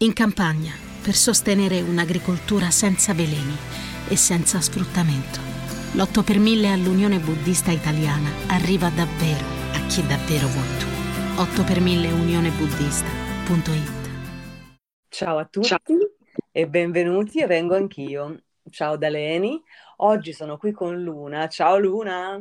In campagna, per sostenere un'agricoltura senza veleni e senza sfruttamento. L'8 per 1000 all'Unione Buddista Italiana arriva davvero a chi davvero vuoi tu. 8 per 1000 unionebuddista.it Ciao a tutti Ciao. e benvenuti vengo anch'io. Ciao da Leni, oggi sono qui con Luna. Ciao Luna!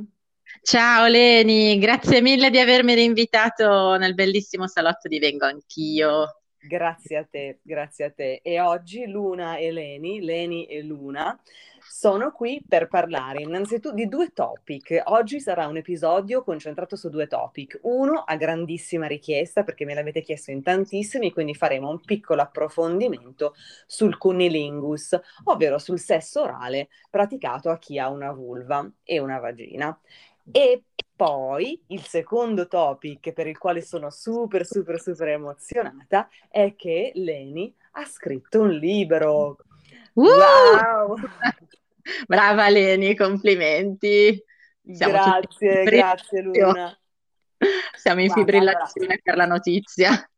Ciao Leni, grazie mille di avermi invitato nel bellissimo salotto di Vengo Anch'io. Grazie a te, grazie a te. E oggi Luna e Leni, Leni e Luna, sono qui per parlare innanzitutto di due topic. Oggi sarà un episodio concentrato su due topic. Uno a grandissima richiesta perché me l'avete chiesto in tantissimi, quindi faremo un piccolo approfondimento sul cunnilingus, ovvero sul sesso orale praticato a chi ha una vulva e una vagina. E poi il secondo topic per il quale sono super, super, super emozionata è che Leni ha scritto un libro. Uh! Wow! Brava Leni, complimenti. Siamo grazie, grazie Luna. Siamo in Guarda, fibrillazione per la notizia.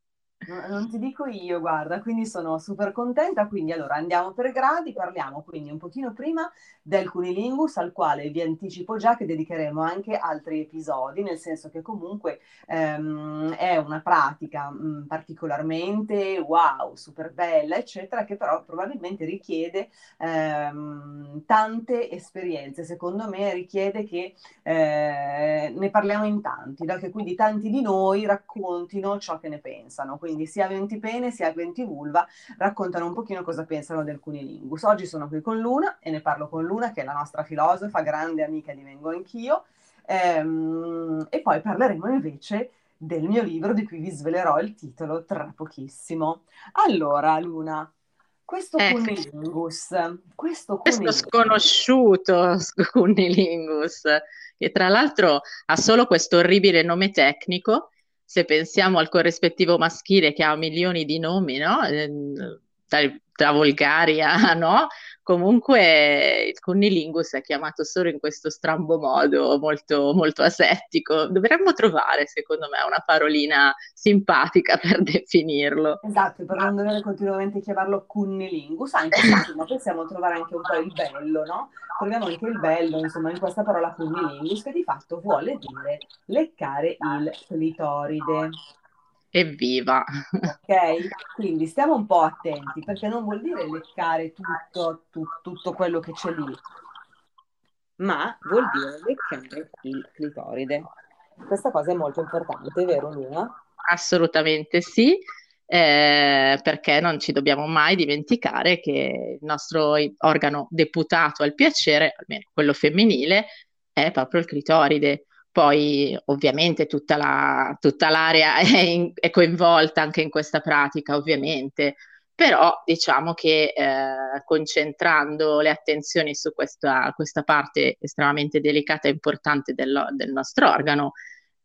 Non ti dico io, guarda, quindi sono super contenta. Quindi allora andiamo per gradi, parliamo quindi un pochino prima del cunilingus, al quale vi anticipo già che dedicheremo anche altri episodi, nel senso che comunque ehm, è una pratica mh, mm, particolarmente wow, super bella, eccetera, che però probabilmente richiede ehm, tante esperienze. Secondo me richiede che eh, ne parliamo in tanti, da che quindi tanti di noi raccontino ciò che ne pensano. Quindi quindi sia Ventipene sia Ventivulva raccontano un pochino cosa pensano del cunilingus. Oggi sono qui con Luna e ne parlo con Luna che è la nostra filosofa, grande amica di Vengo Anch'io ehm, e poi parleremo invece del mio libro di cui vi svelerò il titolo tra pochissimo. Allora Luna, questo eh. cunilingus, questo, cunilingus. questo sconosciuto cunilingus, che tra l'altro ha solo questo orribile nome tecnico se pensiamo al corrispettivo maschile che ha milioni di nomi, no? Ehm, da Volgaria, no? Comunque il cunnilingus è chiamato solo in questo strambo modo, molto, molto asettico. Dovremmo trovare, secondo me, una parolina simpatica per definirlo. Esatto, per non dover continuamente chiamarlo cunnilingus, anche se ma possiamo trovare anche un po' il bello, no? Troviamo anche il bello, insomma, in questa parola cunnilingus, che di fatto vuole dire leccare il clitoride. Evviva! Ok, quindi stiamo un po' attenti perché non vuol dire leccare tutto, tu, tutto quello che c'è lì, ma vuol dire leccare il clitoride. Questa cosa è molto importante, vero Luna? Assolutamente sì, eh, perché non ci dobbiamo mai dimenticare che il nostro organo deputato al piacere, almeno quello femminile, è proprio il clitoride poi ovviamente tutta, la, tutta l'area è, in, è, coinvolta anche in questa pratica, ovviamente, però diciamo che eh, concentrando le attenzioni su questa, questa, parte estremamente delicata e importante del, del nostro organo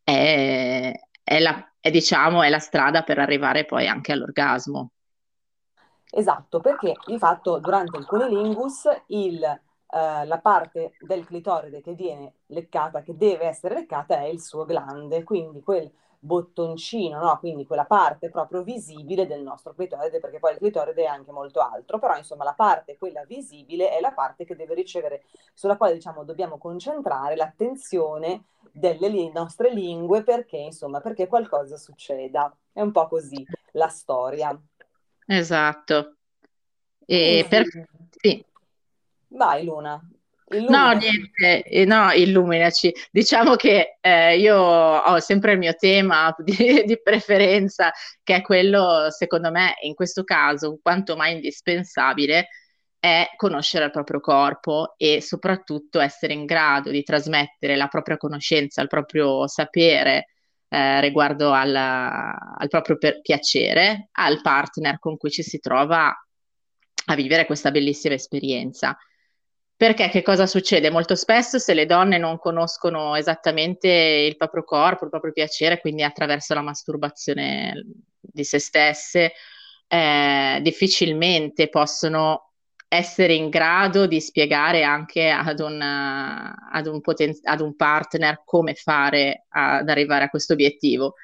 è, è, la, è, diciamo, è la strada per arrivare poi anche all'orgasmo. Esatto, perché di fatto durante il cunilingus il eh, la parte del clitoride che viene leccata, che deve essere leccata, è il suo glande, quindi quel bottoncino, no? quindi quella parte proprio visibile del nostro clitoride, perché poi il clitoride è anche molto altro, però insomma la parte, quella visibile, è la parte che deve ricevere, sulla quale diciamo dobbiamo concentrare l'attenzione delle li- nostre lingue perché insomma perché qualcosa succeda. È un po' così la storia. Esatto. E per... Vai Luna. No, niente, eh, no, illuminaci. Diciamo che eh, io ho sempre il mio tema di, di, preferenza, che è quello, secondo me, in questo caso, quanto mai indispensabile, è conoscere il proprio corpo e soprattutto essere in grado di trasmettere la propria conoscenza, il proprio sapere eh, riguardo alla, al proprio per- piacere al partner con cui ci si trova a vivere questa bellissima esperienza. Perché che cosa succede? Molto spesso se le donne non conoscono esattamente il proprio corpo, il proprio piacere, quindi attraverso la masturbazione di se stesse, eh, difficilmente possono essere in grado di spiegare anche ad un, ad un, poten- ad un partner come fare ad arrivare a questo obiettivo.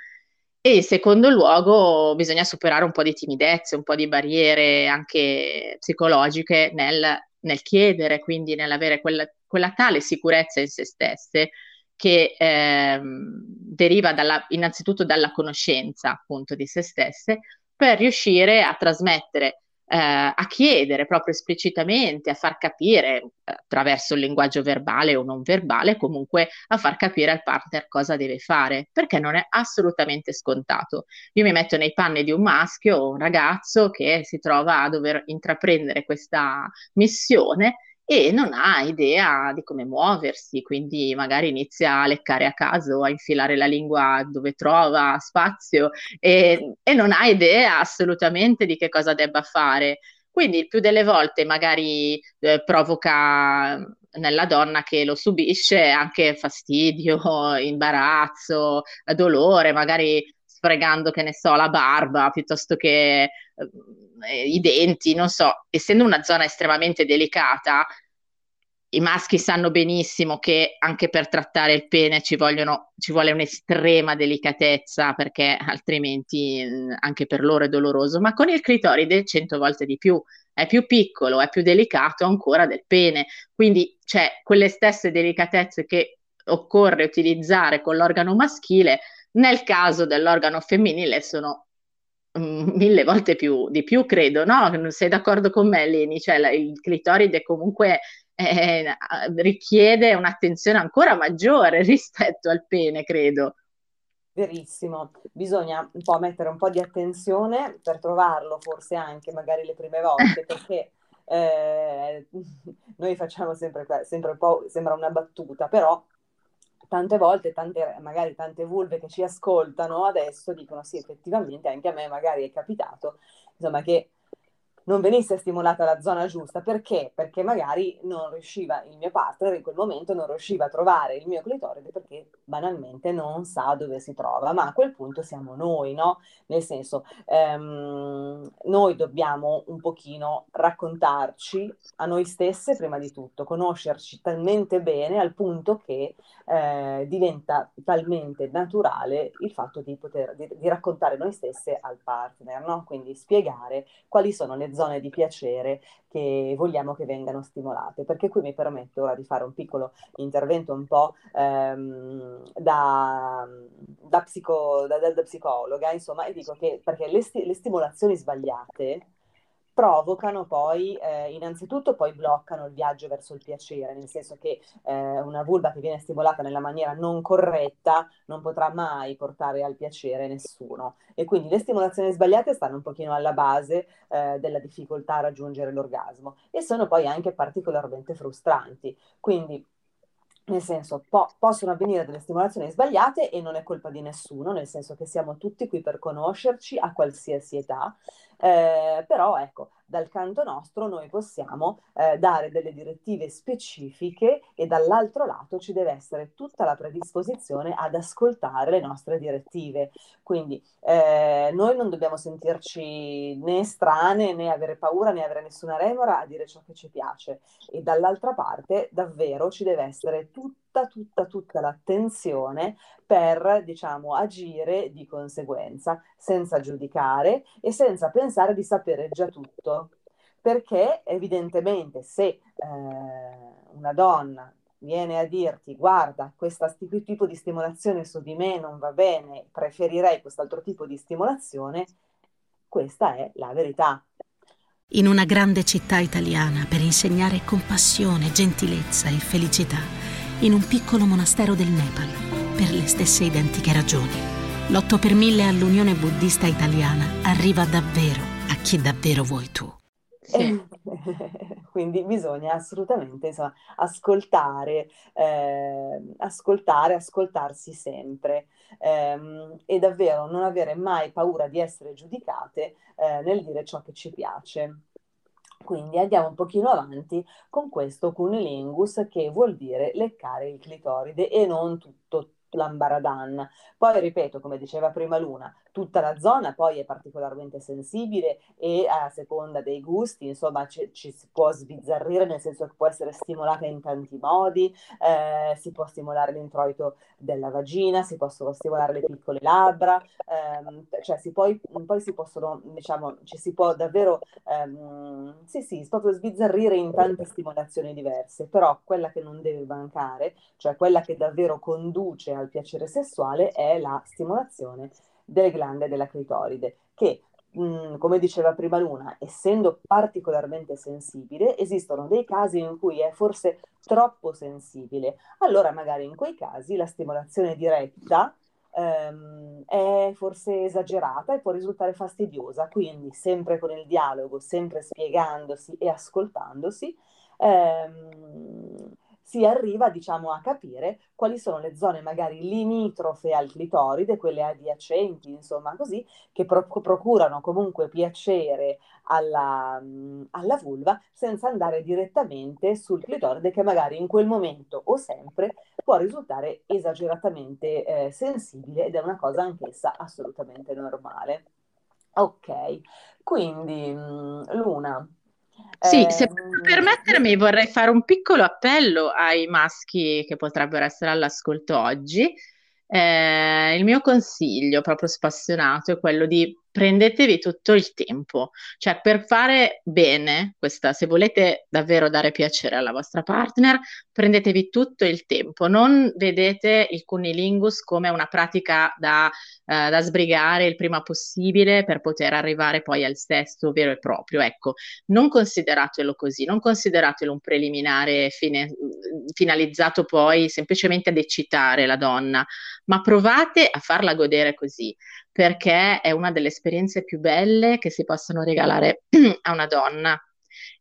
E in secondo luogo bisogna superare un po' di timidezze, un po' di barriere anche psicologiche nel, nel chiedere, quindi nell'avere quella, quella, tale sicurezza in se stesse che eh, deriva dalla, innanzitutto dalla conoscenza appunto di se stesse per riuscire a trasmettere a chiedere proprio esplicitamente, a far capire eh, attraverso il linguaggio verbale o non verbale, comunque a far capire al partner cosa deve fare, perché non è assolutamente scontato. Io mi metto nei panni di un maschio o un ragazzo che si trova a dover intraprendere questa missione e non ha idea di come muoversi, quindi magari inizia a leccare a caso, a infilare la lingua dove trova spazio e, e non ha idea assolutamente di che cosa debba fare. Quindi il più delle volte magari eh, provoca nella donna che lo subisce anche fastidio, imbarazzo, dolore, magari sfregando, che ne so, la barba piuttosto che eh, i denti, non so, essendo una zona estremamente delicata, i maschi sanno benissimo che anche per trattare il pene ci, vogliono, ci vuole un'estrema delicatezza perché altrimenti mh, anche per loro è doloroso, ma con il clitoride cento volte di più, è più piccolo, è più delicato ancora del pene, quindi c'è quelle stesse delicatezze che occorre utilizzare con l'organo maschile, nel caso dell'organo femminile sono mille volte più, di più, credo, no? Sei d'accordo con me, Leni? Cioè, la, il clitoride comunque eh, richiede un'attenzione ancora maggiore rispetto al pene, credo. Verissimo, bisogna un po' mettere un po' di attenzione per trovarlo, forse anche magari le prime volte, perché eh, noi facciamo sempre, sempre un po', sembra una battuta, però tante volte, tante, magari tante vulve che ci ascoltano adesso dicono sì, effettivamente anche a me magari è capitato, insomma, che non venisse stimolata la zona giusta. Perché? Perché magari non riusciva il mio partner in quel momento non riusciva a trovare il mio clitoride perché banalmente non sa dove si trova, ma a quel punto siamo noi, no? Nel senso, ehm, noi dobbiamo un pochino raccontarci a noi stesse prima di tutto, conoscerci talmente bene al punto che eh, diventa talmente naturale il fatto di poter di, di raccontare noi stesse al partner, no? Quindi spiegare quali sono le zone di piacere che vogliamo che vengano stimolate. Perché qui mi permetto ora di fare un piccolo intervento un po' ehm, da, da, psico, da, da, psicologa, insomma, e dico che perché le, sti- le stimolazioni sbagliate provocano poi, eh, innanzitutto poi bloccano il viaggio verso il piacere, nel senso che eh, una vulva che viene stimolata nella maniera non corretta non potrà mai portare al piacere nessuno. E quindi le stimolazioni sbagliate stanno un pochino alla base eh, della difficoltà a raggiungere l'orgasmo e sono poi anche particolarmente frustranti. Quindi nel senso po- possono avvenire delle stimolazioni sbagliate e non è colpa di nessuno, nel senso che siamo tutti qui per conoscerci a qualsiasi età, eh, però ecco, dal canto nostro noi possiamo eh, dare delle direttive specifiche e dall'altro lato ci deve essere tutta la predisposizione ad ascoltare le nostre direttive. Quindi eh, noi non dobbiamo sentirci né strane né avere paura né avere nessuna remora a dire ciò che ci piace e dall'altra parte davvero ci deve essere tutta, tutta, tutta l'attenzione per, diciamo, agire di conseguenza, senza giudicare e senza pensare di sapere già tutto. Perché evidentemente se eh, una donna viene a dirti guarda, questo tipo di stimolazione su di me non va bene, preferirei quest'altro tipo di stimolazione, questa è la verità. In una grande città italiana per insegnare compassione, gentilezza e felicità, in un piccolo monastero del Nepal per le stesse identiche ragioni. L'8 per 1000 all'Unione Buddista Italiana arriva davvero a chi davvero vuoi tu. Sì. Quindi bisogna assolutamente insomma, ascoltare, eh, ascoltare, ascoltarsi sempre ehm, e davvero non avere mai paura di essere giudicate eh, nel dire ciò che ci piace. Quindi andiamo un pochino avanti con questo cunilingus che vuol dire leccare il clitoride e non tutto l'ambaradan. Poi ripeto, come diceva prima Luna, tutta la zona poi è particolarmente sensibile e a seconda dei gusti, insomma, ci, ci si può sbizzarrire, nel senso che può essere stimolata in tanti modi, eh, si può stimolare l'introito della vagina, si possono stimolare le piccole labbra, ehm, cioè si poi, poi si possono, diciamo, ci si può davvero, ehm, sì sì, proprio sbizzarrire in tante stimolazioni diverse, però quella che non deve mancare, cioè quella che davvero conduce al piacere sessuale è la stimolazione delle glande della clitoride, che come diceva prima Luna, essendo particolarmente sensibile, esistono dei casi in cui è forse troppo sensibile. Allora magari in quei casi la stimolazione diretta ehm, è forse esagerata e può risultare fastidiosa, quindi sempre con il dialogo, sempre spiegandosi e ascoltandosi. Ehm, si arriva diciamo a capire quali sono le zone magari limitrofe al clitoride, quelle adiacenti, insomma così, che pro- procurano comunque piacere alla, alla, vulva senza andare direttamente sul clitoride che magari in quel momento o sempre può risultare esageratamente eh, sensibile ed è una cosa anch'essa assolutamente normale. Ok, quindi Luna, sì, se posso permettermi, vorrei fare un piccolo appello ai maschi che potrebbero essere all'ascolto oggi. Eh, il mio consiglio proprio spassionato è quello di prendetevi tutto il tempo, cioè per fare bene questa, se volete davvero dare piacere alla vostra partner, prendetevi tutto il tempo, non vedete il cunilingus come una pratica da, eh, da sbrigare il prima possibile per poter arrivare poi al sesto vero e proprio, ecco, non consideratelo così, non consideratelo un preliminare fine, finalizzato poi semplicemente ad eccitare la donna, ma provate a farla godere così perché è una delle esperienze più belle che si possono regalare a una donna.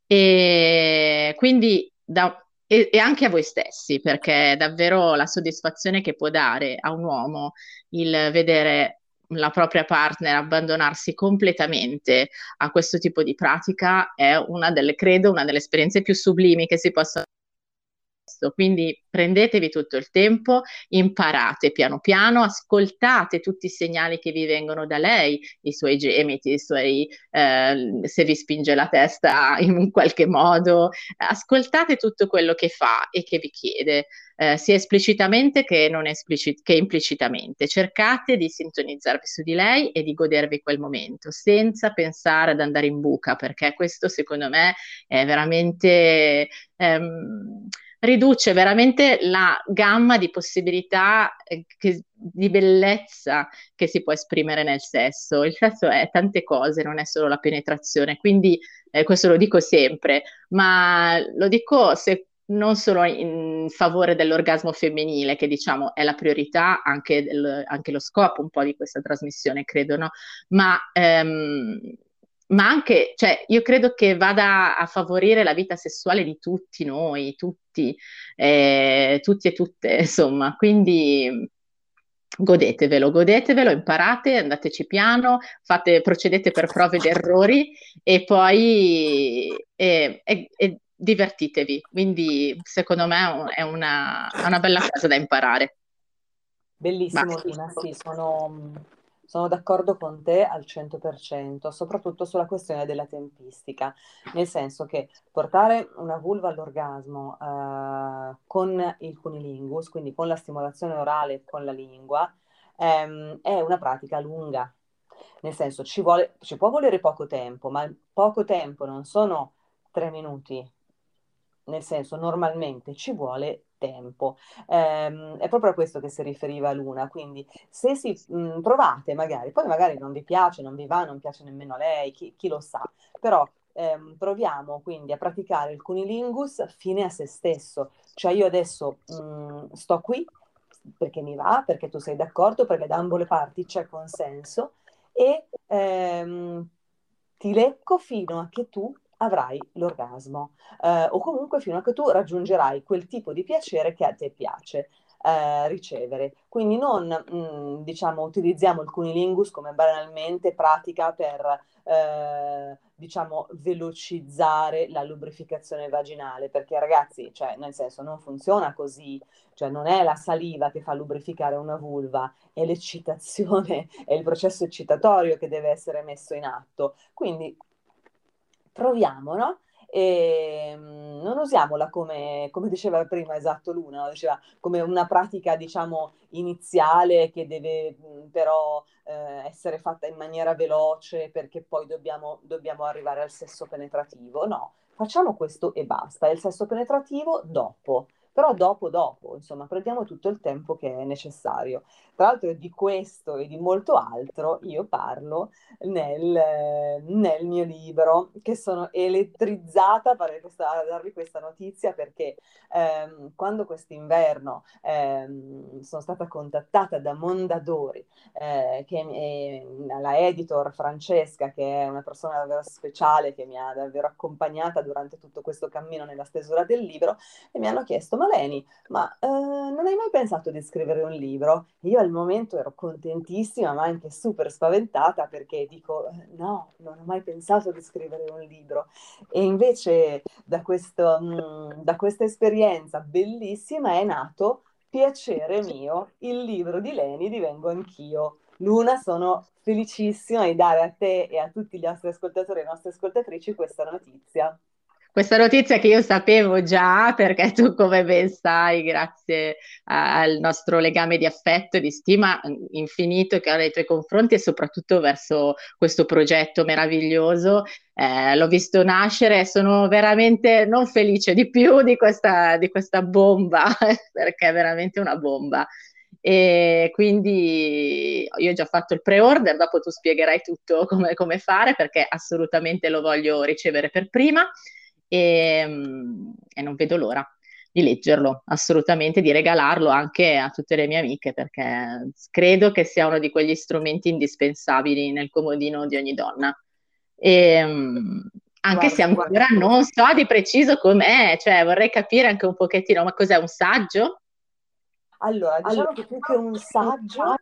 E quindi da, e, e, anche a voi stessi, perché davvero la soddisfazione che può dare a un uomo il vedere la propria partner abbandonarsi completamente a questo tipo di pratica è una delle, credo, una delle esperienze più sublimi che si possono. Quindi prendetevi tutto il tempo, imparate piano piano, ascoltate tutti i segnali che vi vengono da lei, i suoi gemiti, i suoi, eh, se vi spinge la testa in un qualche modo, ascoltate tutto quello che fa e che vi chiede. Eh, sia esplicitamente che, esplicit- che implicitamente. Cercate di sintonizzarvi su di lei e di godervi quel momento senza pensare ad andare in buca, perché questo secondo me è veramente ehm, riduce veramente la gamma di possibilità eh, che, di bellezza che si può esprimere nel sesso. Il sesso è tante cose, non è solo la penetrazione, quindi eh, questo lo dico sempre, ma lo dico se, non solo in favore dell'orgasmo femminile, che diciamo è la priorità, anche, del, anche lo scopo un po' di questa trasmissione, credo, no? Ma ehm, ma anche, cioè, io credo che vada a favorire la vita sessuale di tutti noi, tutti, eh, tutti e tutte, insomma, quindi godetevelo, godetevelo, imparate, andateci piano, fate, procedete per prove ed errori e poi e, e, e divertitevi. Quindi, secondo me, è una, è una bella cosa da imparare. Bellissimo, Tina, sì, sono sono d'accordo con te al 100%, soprattutto sulla questione della tempistica, nel senso che portare una vulva all'orgasmo eh, con il cunilingus, quindi con la stimolazione orale con la lingua, ehm, è una pratica lunga. Nel senso, ci, vuole, ci può volere poco tempo, ma poco tempo non sono tre minuti, nel senso normalmente ci vuole tempo. Eh, è proprio a questo che si riferiva Luna, quindi se si mh, provate magari, poi magari non vi piace, non vi va, non piace nemmeno a lei, chi, chi lo sa, però ehm, proviamo quindi a praticare il cunilingus fine a se stesso, cioè io adesso mh, sto qui perché mi va, perché tu sei d'accordo, perché da ambo le parti c'è consenso e ehm, ti lecco fino a che tu avrai l'orgasmo eh, o comunque fino a che tu raggiungerai quel tipo di piacere che a te piace. Eh, ricevere. Quindi non mh, mm, diciamo utilizziamo il cunilingus come banalmente pratica per eh, diciamo, velocizzare la lubrificazione vaginale, perché ragazzi, cioè, nel senso, non funziona così, cioè non è la saliva che fa lubrificare una vulva, è l'eccitazione, è il processo eccitatorio che deve essere messo in atto. Quindi proviamo, no? e mm, non usiamola come, come diceva prima esatto Luna, diceva come una pratica diciamo iniziale che deve mm, però eh, essere fatta in maniera veloce perché poi dobbiamo, dobbiamo arrivare al sesso penetrativo, no, facciamo questo e basta, il sesso penetrativo dopo però dopo, dopo, insomma, prendiamo tutto il tempo che è necessario. Tra l'altro di questo e di molto altro io parlo nel, nel mio libro, che sono elettrizzata per questa, darvi questa notizia perché ehm, quando quest'inverno ehm, sono stata contattata da Mondadori, eh, che è la editor Francesca, che è una persona davvero speciale, che mi ha davvero accompagnata durante tutto questo cammino nella stesura del libro, e mi hanno chiesto, ma Leni, ma eh, non hai mai pensato di scrivere un libro? Io al momento ero contentissima, ma anche super spaventata perché dico, eh, no, non ho mai pensato di scrivere un libro. E invece da, questo, mh, mm, da questa esperienza bellissima è nato Piacere mio, il libro di Leni divengo anch'io. Luna, sono felicissima di dare a te e a tutti gli nostri ascoltatori e le nostre ascoltatrici questa notizia. Questa notizia che io sapevo già, perché tu come ben sai, grazie al nostro legame di affetto e di stima infinito che ho nei tuoi confronti e soprattutto verso questo progetto meraviglioso, eh, l'ho visto nascere e sono veramente non felice di più di questa, di questa bomba, perché è veramente una bomba. E quindi io ho già fatto il pre-order, dopo tu spiegherai tutto come, come fare perché assolutamente lo voglio ricevere per prima e, mm, e non vedo l'ora di leggerlo, assolutamente, di regalarlo anche a tutte le mie amiche, perché credo che sia uno di quegli strumenti indispensabili nel comodino di ogni donna. E, mm, anche guarda, se ancora guarda. non so di preciso com'è, cioè vorrei capire anche un pochettino, ma cos'è un saggio? Allora, diciamo allora, che più che un saggio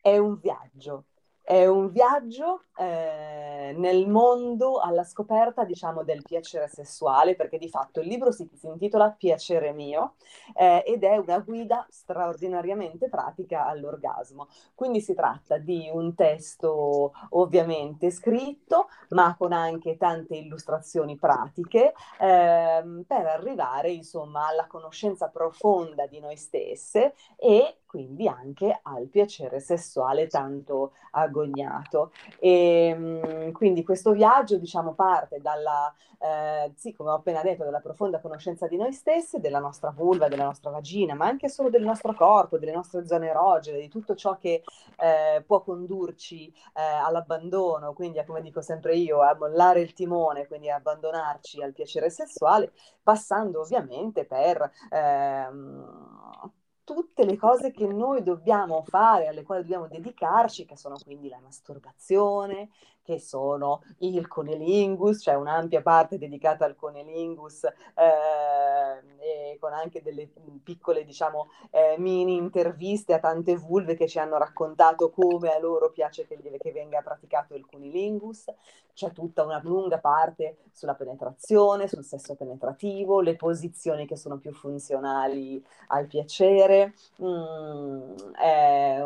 è un viaggio è un viaggio eh, nel mondo alla scoperta, diciamo, del piacere sessuale, perché di fatto il libro si, si intitola Piacere mio eh, ed è una guida straordinariamente pratica all'orgasmo. Quindi si tratta di un testo ovviamente scritto, ma con anche tante illustrazioni pratiche eh, per arrivare, insomma, alla conoscenza profonda di noi stesse e quindi anche al piacere sessuale tanto agognato. E, ehm, quindi questo viaggio, diciamo, parte dalla, eh, sì, come ho appena detto, dalla profonda conoscenza di noi stessi, della nostra vulva, della nostra vagina, ma anche solo del nostro corpo, delle nostre zone erogene, di tutto ciò che eh, può condurci eh, all'abbandono, quindi, come dico sempre io, a mollare il timone, quindi abbandonarci al piacere sessuale, passando ovviamente per ehm, tutte le cose che noi dobbiamo fare, alle quali dobbiamo dedicarci, che sono quindi la masturbazione, che sono il conelingus, cioè un'ampia parte dedicata al conelingus, eh, con anche delle piccole, diciamo, eh, mini interviste a tante vulve che ci hanno raccontato come a loro piace che, che venga praticato il cunilingus. C'è tutta una lunga parte sulla penetrazione, sul sesso penetrativo, le posizioni che sono più funzionali al piacere, mm,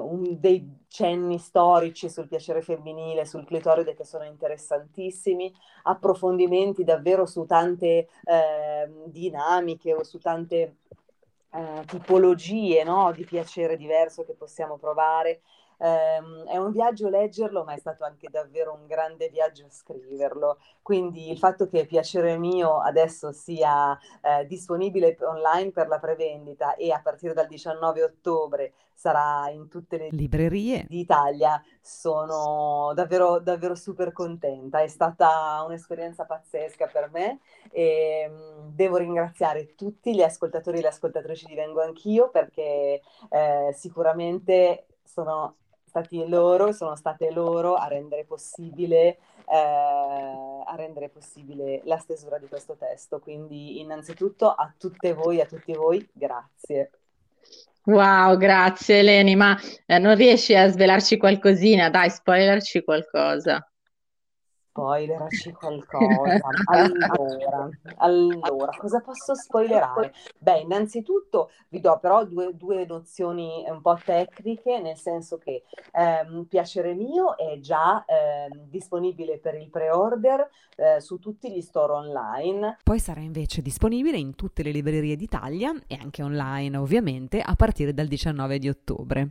un dei cenni storici sul piacere femminile, sul clitoride che sono interessantissimi, approfondimenti davvero su tante eh, dinamiche o su tante eh, tipologie no? di piacere diverso che possiamo provare. Um, è un viaggio leggerlo, ma è stato anche davvero un grande viaggio scriverlo. Quindi il fatto che Piacere Mio adesso sia eh, disponibile online per la prevendita e a partire dal 19 ottobre sarà in tutte le librerie d'Italia, sono davvero, davvero super contenta. È stata un'esperienza pazzesca per me e um, devo ringraziare tutti gli ascoltatori e le ascoltatrici di Vengo Anch'io perché eh, sicuramente sono stati loro, sono state loro a rendere possibile, eh, a rendere possibile la stesura di questo testo. Quindi innanzitutto a tutte voi, a tutti voi, grazie. Wow, grazie Eleni, ma eh, non riesci a svelarci qualcosina? Dai, spoilerci qualcosa. Spoilerarci qualcosa. Allora, allora, cosa posso spoilerare? Beh, innanzitutto vi do però due, due nozioni un po' tecniche, nel senso che ehm, Piacere Mio è già ehm, disponibile per il pre-order eh, su tutti gli store online. Poi sarà invece disponibile in tutte le librerie d'Italia e anche online ovviamente a partire dal 19 di ottobre.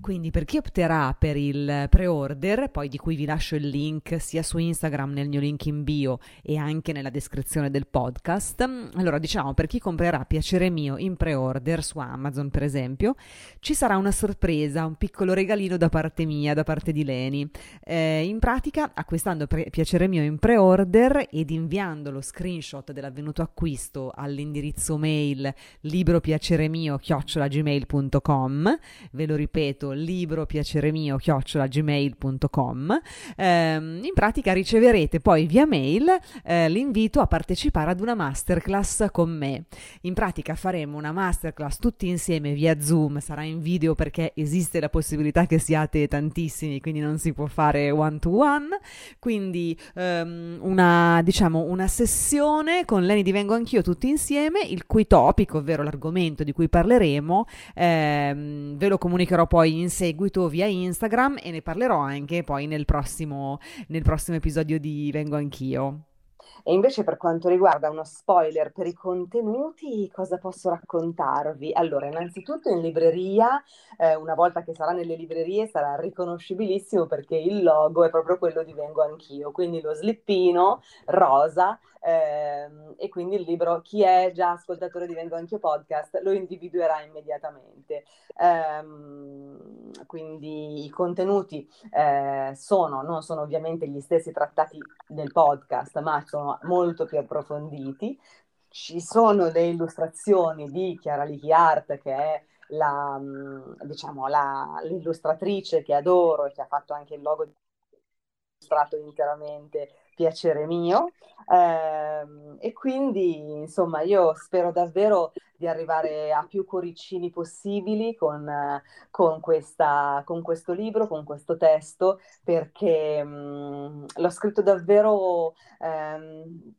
Quindi per chi opterà per il pre-order, poi di cui vi lascio il link sia su Instagram nel mio link in bio e anche nella descrizione del podcast, allora diciamo per chi comprerà Piacere Mio in pre-order su Amazon per esempio, ci sarà una sorpresa, un piccolo regalino da parte mia, da parte di Leni. Eh, in pratica acquistando pre- Piacere Mio in pre-order ed inviando lo screenshot dell'avvenuto acquisto all'indirizzo mail libropiaceremio-gmail.com, ve lo ripeto libro piacere mio chiocciolagmail.com ehm, in pratica riceverete poi via mail eh, l'invito a partecipare ad una masterclass con me. In pratica faremo una masterclass tutti insieme via zoom sarà in video perché esiste la possibilità che siate tantissimi quindi non si può fare one to one quindi ehm, una diciamo una sessione con Leni divengo anch'io tutti insieme il cui topic ovvero l'argomento di cui parleremo ehm, ve lo comunicherò poi in seguito via Instagram e ne parlerò anche poi nel prossimo, nel prossimo episodio di Vengo Anch'io. E invece per quanto riguarda uno spoiler per i contenuti, cosa posso raccontarvi? Allora, innanzitutto in libreria, eh, una volta che sarà nelle librerie, sarà riconoscibilissimo perché il logo è proprio quello di Vengo Anch'io, quindi lo slippino rosa ehm, e quindi il libro, chi è già ascoltatore di Vengo Anch'io podcast, lo individuerà immediatamente. Ehm, quindi i contenuti eh, sono, non sono ovviamente gli stessi trattati nel podcast, ma sono molto più approfonditi. Ci sono le illustrazioni di Chiara Lichi Art, che è la, mm, diciamo, la, l'illustratrice che adoro e che ha fatto anche il logo illustrato interamente piacere mio. Eh, e quindi insomma io spero davvero di arrivare a più cuoricini possibili con, con, questa, con questo libro, con questo testo perché mh, mm, l'ho scritto davvero ehm,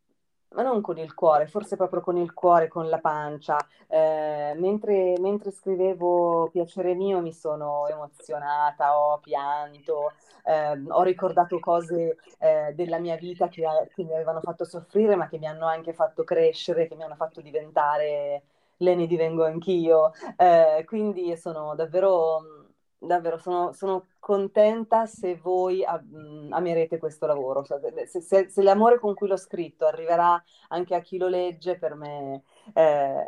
ma non con il cuore, forse proprio con il cuore, con la pancia. Eh, mentre, mentre, scrivevo Piacere mio mi sono emozionata, ho pianto, eh, ho ricordato cose eh, della mia vita che, che, mi avevano fatto soffrire, ma che mi hanno anche fatto crescere, che mi hanno fatto diventare Leni divengo anch'io. Eh, quindi sono davvero davvero sono, sono, contenta se voi mm, amerete questo lavoro. Se, se, se, l'amore con cui l'ho scritto arriverà anche a chi lo legge, per me eh,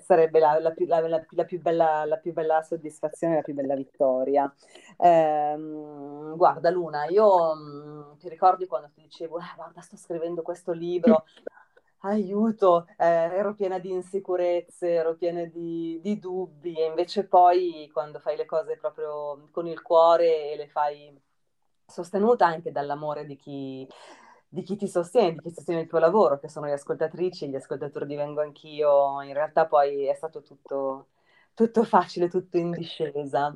sarebbe la, la, più, la, più bella, la, più, bella, soddisfazione, la più bella vittoria. Eh, guarda Luna, io mh, mm, ti ricordi quando ti dicevo, eh, guarda, sto scrivendo questo libro, aiuto, eh, ero piena di insicurezze, ero piena di, di, dubbi e invece poi quando fai le cose proprio con il cuore e le fai sostenuta anche dall'amore di chi, di chi ti sostiene, di chi sostiene il tuo lavoro, che sono le ascoltatrici, gli ascoltatori di Vengo Anch'io, in realtà poi è stato tutto, tutto facile, tutto in discesa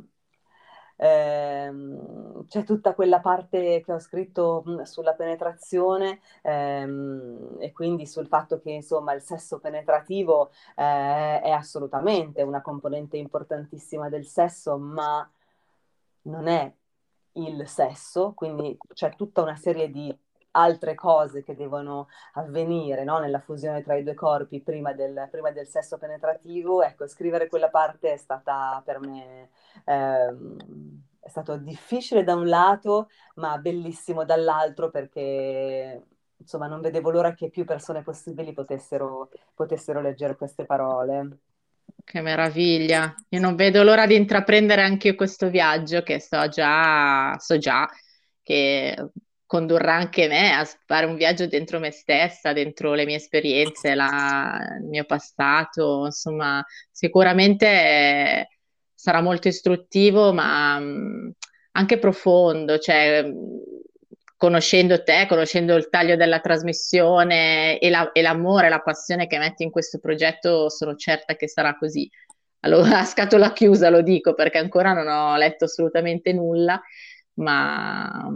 ehm, c'è tutta quella parte che ho scritto sulla penetrazione ehm, e quindi sul fatto che insomma il sesso penetrativo eh, è assolutamente una componente importantissima del sesso, ma non è il sesso, quindi c'è tutta una serie di altre cose che devono avvenire no? nella fusione tra i due corpi prima del, prima del, sesso penetrativo. Ecco, scrivere quella parte è stata per me è stato difficile da un lato, ma bellissimo dall'altro perché insomma non vedevo l'ora che più persone possibili potessero, potessero leggere queste parole. Che meraviglia! Io non vedo l'ora di intraprendere anche questo viaggio che so già, so già che condurrà anche me a fare un viaggio dentro me stessa, dentro le mie esperienze, la, il mio passato, insomma, sicuramente sarà molto istruttivo, ma mh, anche profondo, cioè conoscendo te, conoscendo il taglio della trasmissione e, la, e l'amore, la passione che metti in questo progetto, sono certa che sarà così. Allora, a scatola chiusa lo dico perché ancora non ho letto assolutamente nulla, ma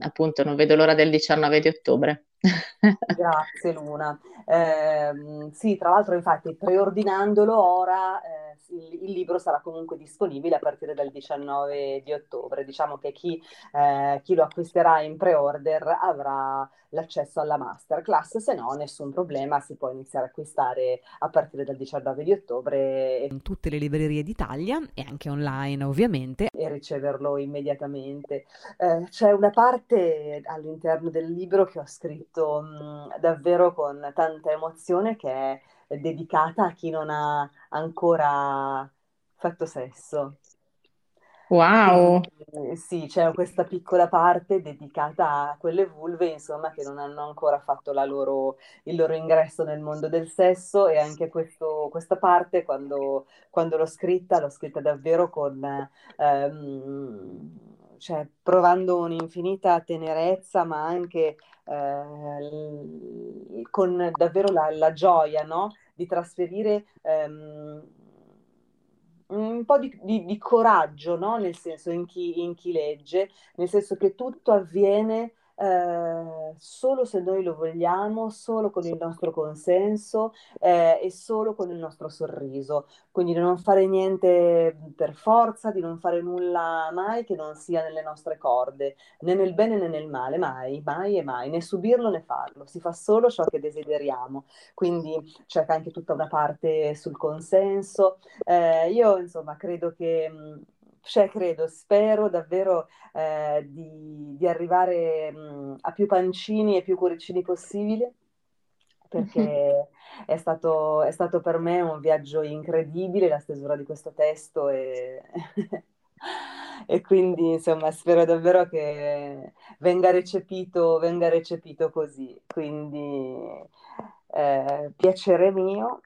appunto non vedo l'ora del 19 di ottobre. Grazie Luna. Eh, sì, tra l'altro infatti preordinandolo ora eh, il, il, libro sarà comunque disponibile a partire dal 19 di ottobre. Diciamo che chi, eh, chi lo acquisterà in pre-order avrà l'accesso alla masterclass, se no nessun problema, si può iniziare a acquistare a partire dal 19 di ottobre. In tutte le librerie d'Italia e anche online ovviamente. E riceverlo immediatamente. Eh, c'è una parte all'interno del libro che ho scritto mh, davvero con tanta emozione che è dedicata a chi non ha ancora fatto sesso. Wow! E, sì, c'è questa piccola parte dedicata a quelle vulve, insomma, che non hanno ancora fatto loro, il loro ingresso nel mondo del sesso e anche questo, questa parte, quando, quando, l'ho scritta, l'ho scritta davvero con, ehm, cioè, provando un'infinita tenerezza, ma anche eh, con davvero la, la gioia, no? Di trasferire... Ehm, un po' di, di, di coraggio, no? Nel senso in chi, in chi legge, nel senso che tutto avviene eh, solo se noi lo vogliamo, solo con il nostro consenso eh, e solo con il nostro sorriso. Quindi di non fare niente per forza, di non fare nulla mai che non sia nelle nostre corde, né nel bene né nel male, mai, mai e mai, né subirlo né farlo. Si fa solo ciò che desideriamo. Quindi c'è anche tutta una parte sul consenso. Eh, io insomma credo che cioè, credo, spero davvero eh, di, di, arrivare mh, a più pancini e più cuoricini possibile, perché è, stato, è stato per me un viaggio incredibile la stesura di questo testo e, e quindi insomma spero davvero che venga recepito, venga recepito così. Quindi eh, piacere mio,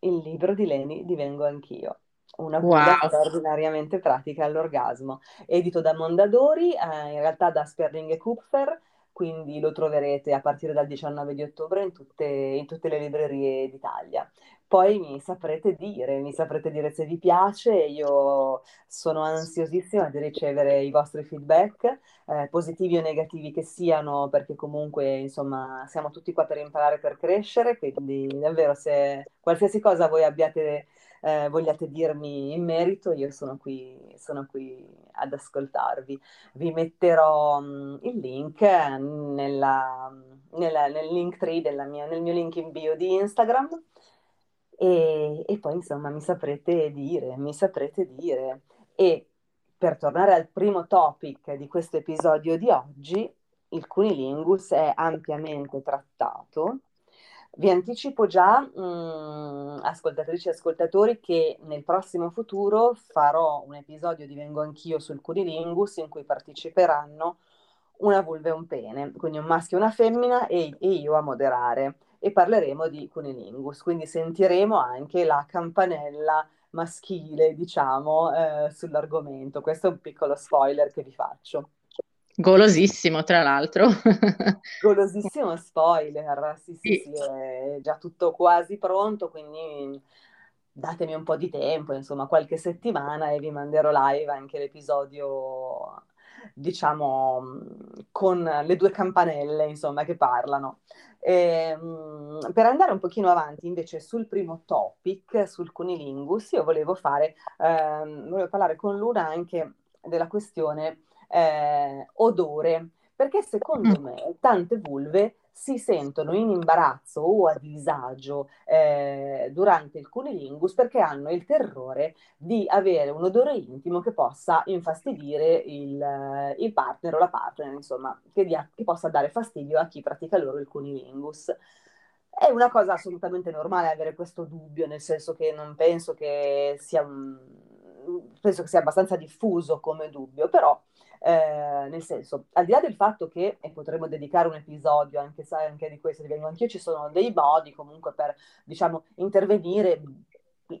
il libro di Leni divengo anch'io una guida wow. straordinariamente pratica all'orgasmo. Edito da Mondadori, eh, in realtà da Sperling e Kupfer, quindi lo troverete a partire dal 19 di ottobre in tutte, in tutte le librerie d'Italia. Poi mi saprete dire, mi saprete dire se vi piace, io sono ansiosissima di ricevere i vostri feedback, eh, positivi o negativi che siano, perché comunque insomma siamo tutti qua per imparare, per crescere, quindi davvero se qualsiasi cosa voi abbiate eh, vogliate dirmi in merito, io sono qui, sono qui ad ascoltarvi. Vi metterò um, il link nella, nella, nel link tree mia, nel mio link in bio di Instagram e, e poi insomma mi saprete dire, mi saprete dire. E per tornare al primo topic di questo episodio di oggi, il cunilingus è ampiamente trattato vi anticipo già, mh, mm, ascoltatrici e ascoltatori, che nel prossimo futuro farò un episodio di Vengo Anch'io sul Curilingus in cui parteciperanno una vulva e un pene, quindi un maschio e una femmina e, e io a moderare e parleremo di cunilingus, quindi sentiremo anche la campanella maschile, diciamo, eh, sull'argomento. Questo è un piccolo spoiler che vi faccio. Golosissimo, tra l'altro. Golosissimo spoiler, sì, sì, sì, è già tutto quasi pronto, quindi datemi un po' di tempo, insomma, qualche settimana e vi manderò live anche l'episodio, diciamo, con le due campanelle, insomma, che parlano. E, ehm, per andare un pochino avanti invece sul primo topic, sul cunilingus, io volevo fare, ehm, volevo parlare con Luna anche della questione eh, odore, perché secondo mm. me tante vulve si sentono in imbarazzo o a disagio eh, durante il cunilingus perché hanno il terrore di avere un odore intimo che possa infastidire il, il partner o la partner, insomma, che, dia, che, possa dare fastidio a chi pratica loro il cunilingus. È una cosa assolutamente normale avere questo dubbio, nel senso che non penso che sia, penso che sia abbastanza diffuso come dubbio, però eh, nel senso, al di là del fatto che, e potremmo dedicare un episodio anche, sai, anche di questo, ti vengo anch'io, ci sono dei modi comunque per, diciamo, intervenire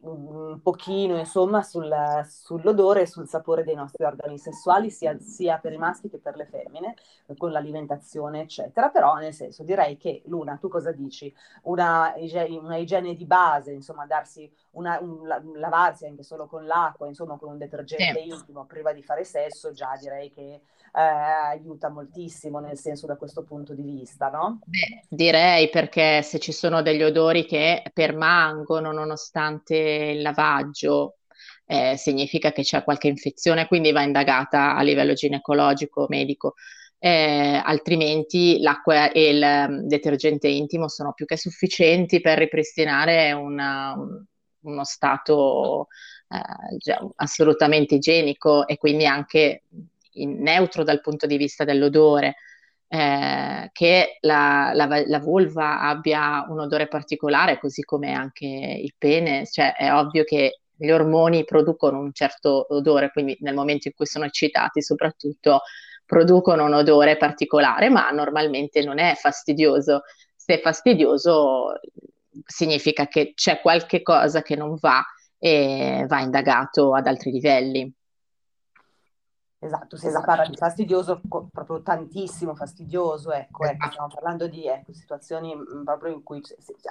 un pochino insomma sul, sull'odore e sul sapore dei nostri organi sessuali sia, sia, per i maschi che per le femmine con l'alimentazione eccetera però nel senso direi che Luna tu cosa dici una, una igiene di base insomma darsi una, un, lavarsi anche solo con l'acqua insomma con un detergente sì. intimo prima di fare sesso già direi che eh, aiuta moltissimo nel senso da questo punto di vista, no? Beh, direi perché se ci sono degli odori che permangono nonostante il lavaggio, eh, significa che c'è qualche infezione, quindi va indagata a livello ginecologico, medico. Eh, altrimenti l'acqua e il um, detergente intimo sono più che sufficienti per ripristinare una, un, uno stato eh, assolutamente igienico e quindi anche neutro dal punto di vista dell'odore. Eh, che la, la, la, vulva abbia un odore particolare, così come anche il pene, cioè è ovvio che gli ormoni producono un certo odore, quindi nel momento in cui sono eccitati soprattutto producono un odore particolare, ma normalmente non è fastidioso. Se è fastidioso significa che c'è qualche cosa che non va e va indagato ad altri livelli. Esatto, se esatto. si parla di fastidioso, proprio tantissimo fastidioso, ecco, ecco stiamo parlando di ecco, situazioni mm, proprio in cui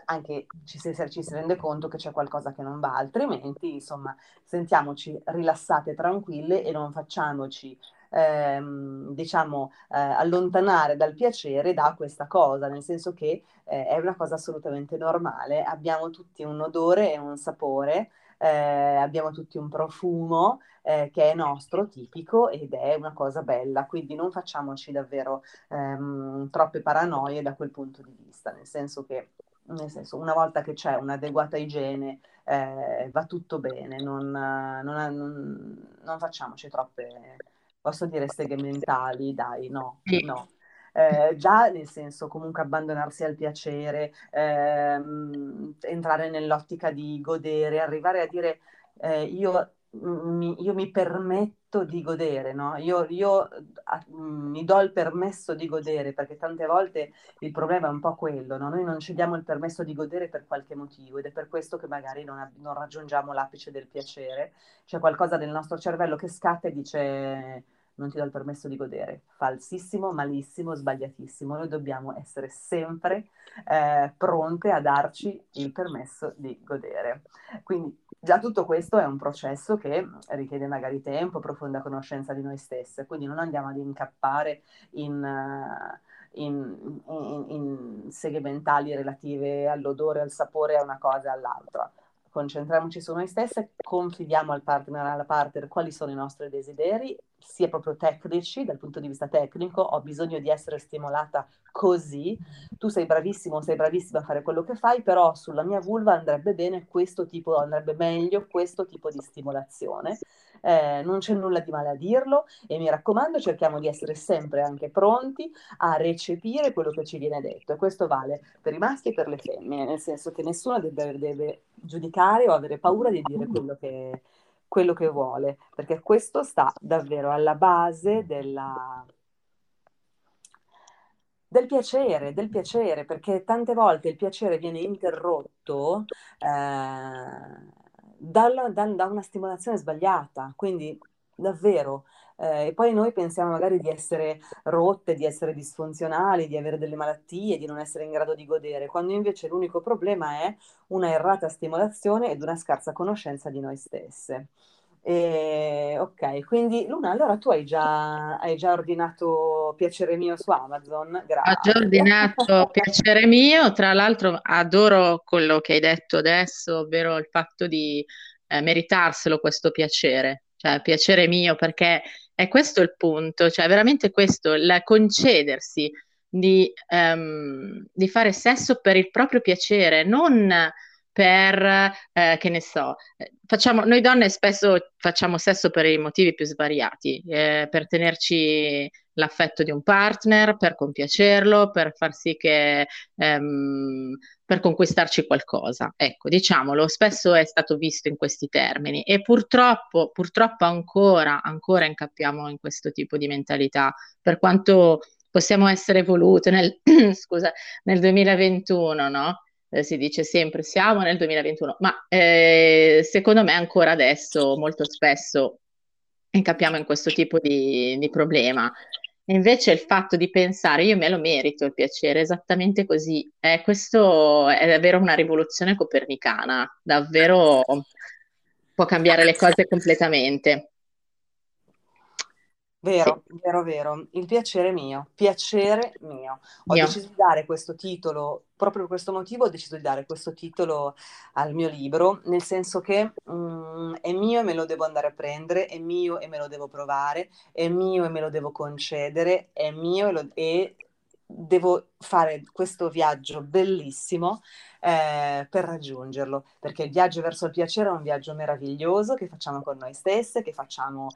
anche ci si, ci si, rende conto che c'è qualcosa che non va, altrimenti, insomma, sentiamoci rilassate, tranquille e non facciamoci, ehm, diciamo, eh, allontanare dal piacere da questa cosa, nel senso che eh, è una cosa assolutamente normale, abbiamo tutti un odore e un sapore, eh, abbiamo tutti un profumo eh, che è nostro, tipico ed è una cosa bella, quindi non facciamoci davvero ehm, troppe paranoie da quel punto di vista, nel senso che nel senso, una volta che c'è un'adeguata igiene eh, va tutto bene, non, non, non, non, facciamoci troppe, posso dire, seghe mentali, dai, no, no. Eh, già nel senso comunque abbandonarsi al piacere, ehm, entrare nell'ottica di godere, arrivare a dire eh, io mi, io mi permetto di godere, no? Io, io a, mi do il permesso di godere, perché tante volte il problema è un po' quello, no? Noi non ci diamo il permesso di godere per qualche motivo ed è per questo che magari non, non raggiungiamo l'apice del piacere. C'è qualcosa del nostro cervello che scatta e dice non ti do il permesso di godere. Falsissimo, malissimo, sbagliatissimo. Noi dobbiamo essere sempre eh, pronte a darci il permesso di godere. Quindi già tutto questo è un processo che richiede magari tempo, profonda conoscenza di noi stesse, quindi non andiamo ad incappare in... Uh, in, in, in seghe mentali relative all'odore, al sapore, a una cosa e all'altra concentriamoci su noi stesse, confidiamo al partner, alla partner quali sono i nostri desideri, sia proprio tecnici, dal punto di vista tecnico, ho bisogno di essere stimolata così, tu sei bravissimo, sei bravissima a fare quello che fai, però sulla mia vulva andrebbe bene questo tipo, andrebbe meglio questo tipo di stimolazione eh, non c'è nulla di male a dirlo e mi raccomando cerchiamo di essere sempre anche pronti a recepire quello che ci viene detto. E questo vale per i maschi e per le femmine, nel senso che nessuno deve, deve giudicare o avere paura di dire quello che, quello che vuole, perché questo sta davvero alla base della, del piacere, del piacere, perché tante volte il piacere viene interrotto eh, dalla, da, da una stimolazione sbagliata, quindi davvero. Eh, e poi noi pensiamo magari di essere rotte, di essere disfunzionali, di avere delle malattie, di non essere in grado di godere, quando invece l'unico problema è una errata stimolazione ed una scarsa conoscenza di noi stesse. E, ok, quindi Luna, allora tu hai già, hai già ordinato Piacere mio su Amazon? Grazie. Ho già ordinato Piacere mio, tra l'altro adoro quello che hai detto adesso, ovvero il fatto di eh, meritarselo questo piacere, cioè piacere mio, perché è questo il punto, cioè veramente questo, il concedersi di, um, di fare sesso per il proprio piacere, non per, eh, che ne so, eh, facciamo, noi donne spesso facciamo sesso per i motivi più svariati, eh, per tenerci l'affetto di un partner, per compiacerlo, per far sì che, ehm, per conquistarci qualcosa. Ecco, diciamolo, spesso è stato visto in questi termini e purtroppo, purtroppo ancora, ancora incappiamo in questo tipo di mentalità, per quanto possiamo essere evolute nel, scusa, nel 2021, no? Eh, si dice sempre siamo nel 2021, ma eh, secondo me ancora adesso molto spesso incappiamo in questo tipo di, di problema. Invece il fatto di pensare io me lo merito il piacere, esattamente così, eh, questo è davvero una rivoluzione copernicana, davvero può cambiare le cose completamente. Vero, sì. vero, vero. Il piacere mio, piacere mio. Ho mio. deciso di dare questo titolo, proprio per questo motivo ho deciso di dare questo titolo al mio libro, nel senso che um, è mio e me lo devo andare a prendere, è mio e me lo devo provare, è mio e me lo devo concedere, è mio e, lo, e devo fare questo viaggio bellissimo eh, per raggiungerlo, perché il viaggio verso il piacere è un viaggio meraviglioso che facciamo con noi stesse, che facciamo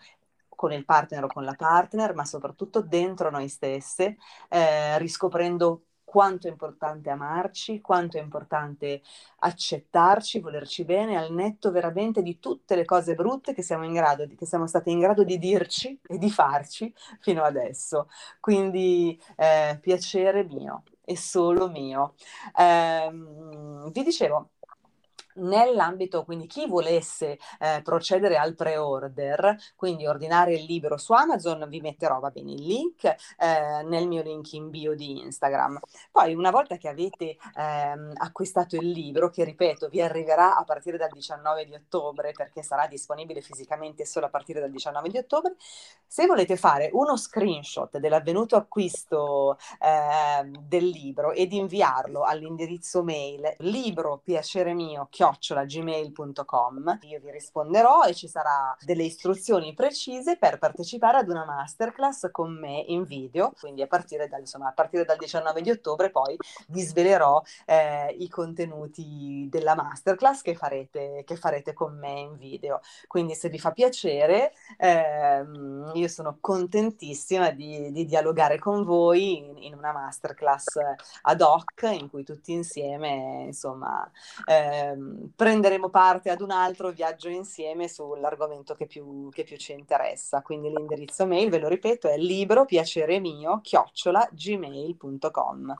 con il partner o con la partner, ma soprattutto dentro noi stesse, eh, riscoprendo quanto è importante amarci, quanto è importante accettarci, volerci bene, al netto veramente di tutte le cose brutte che siamo, in grado di, che siamo state in grado di dirci e di farci fino adesso. Quindi eh, piacere mio e solo mio. Eh, vi dicevo, nell'ambito, quindi chi volesse eh, procedere al pre-order, quindi ordinare il libro su Amazon, vi metterò va bene il link eh, nel mio link in bio di Instagram. Poi una volta che avete ehm, acquistato il libro, che ripeto vi arriverà a partire dal 19 di ottobre, perché sarà disponibile fisicamente solo a partire dal 19 di ottobre, se volete fare uno screenshot dell'avvenuto acquisto eh, del libro ed inviarlo all'indirizzo mail libro piacere mio chiocciolata chiocciolagmail.com. Io vi risponderò e ci sarà delle istruzioni precise per partecipare ad una masterclass con me in video, quindi a partire dal, insomma, a partire dal 19 di ottobre poi vi svelerò eh, i contenuti della masterclass che farete, che farete con me in video. Quindi se vi fa piacere, ehm, io sono contentissima di, di dialogare con voi in, in, una masterclass ad hoc in cui tutti insieme, insomma, ehm, prenderemo parte ad un altro viaggio insieme sull'argomento che più, che più ci interessa. Quindi l'indirizzo mail, ve lo ripeto, è libro piacere mio chiocciola gmail.com.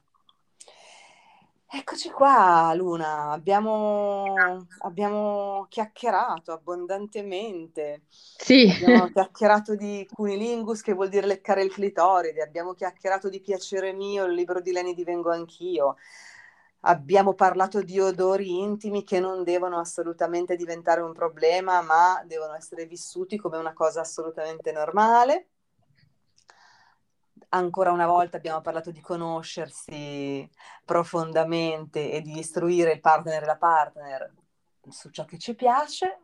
Eccoci qua, Luna, abbiamo, abbiamo, chiacchierato abbondantemente. Sì. Abbiamo chiacchierato di cunilingus, che vuol dire leccare il clitoride, abbiamo chiacchierato di piacere mio, il libro di Leni divengo anch'io abbiamo parlato di odori intimi che non devono assolutamente diventare un problema, ma devono essere vissuti come una cosa assolutamente normale. Ancora una volta abbiamo parlato di conoscersi profondamente e di istruire il partner e la partner su ciò che ci piace.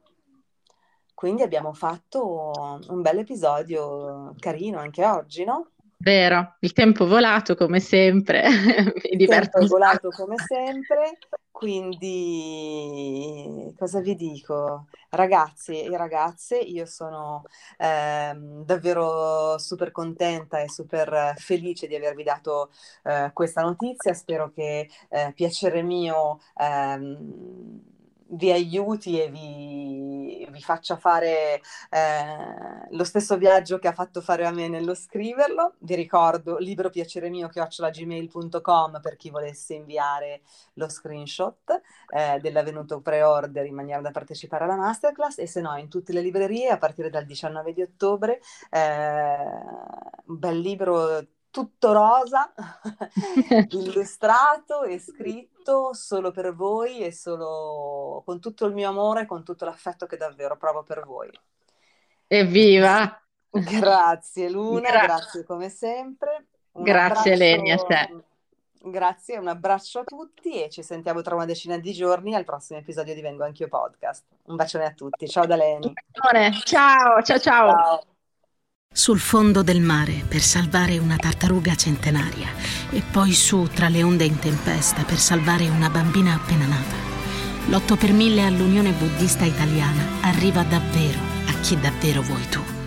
Quindi abbiamo fatto un bel episodio carino anche oggi, no? Vero, il tempo volato come sempre, mi diverto. Il tempo volato come sempre, quindi cosa vi dico? Ragazzi e ragazze, io sono eh, davvero super contenta e super felice di avervi dato eh, questa notizia, spero che eh, piacere mio ehm, vi aiuti e vi, vi faccia fare eh, lo stesso viaggio che ha fatto fare a me nello scriverlo. Vi ricordo libro piacere mio chiocciolagmail.com per chi volesse inviare lo screenshot eh, dell'avvenuto pre-order in maniera da partecipare alla masterclass e se no in tutte le librerie a partire dal 19 di ottobre eh, un bel libro tutto rosa, illustrato e scritto solo per voi e solo con tutto il mio amore e con tutto l'affetto che davvero provo per voi. Evviva! Grazie Luna, Gra- grazie come sempre. Un grazie abbraccio... Leni a te. Grazie, un abbraccio a tutti e ci sentiamo tra una decina di giorni al prossimo episodio di Vengo Anch'io Podcast. Un bacione a tutti, ciao da Leni. Ciao, ciao, ciao. ciao sul fondo del mare per salvare una tartaruga centenaria e poi su tra le onde in tempesta per salvare una bambina appena nata. L'8 per 1000 all'Unione Buddista Italiana arriva davvero a chi davvero vuoi tu.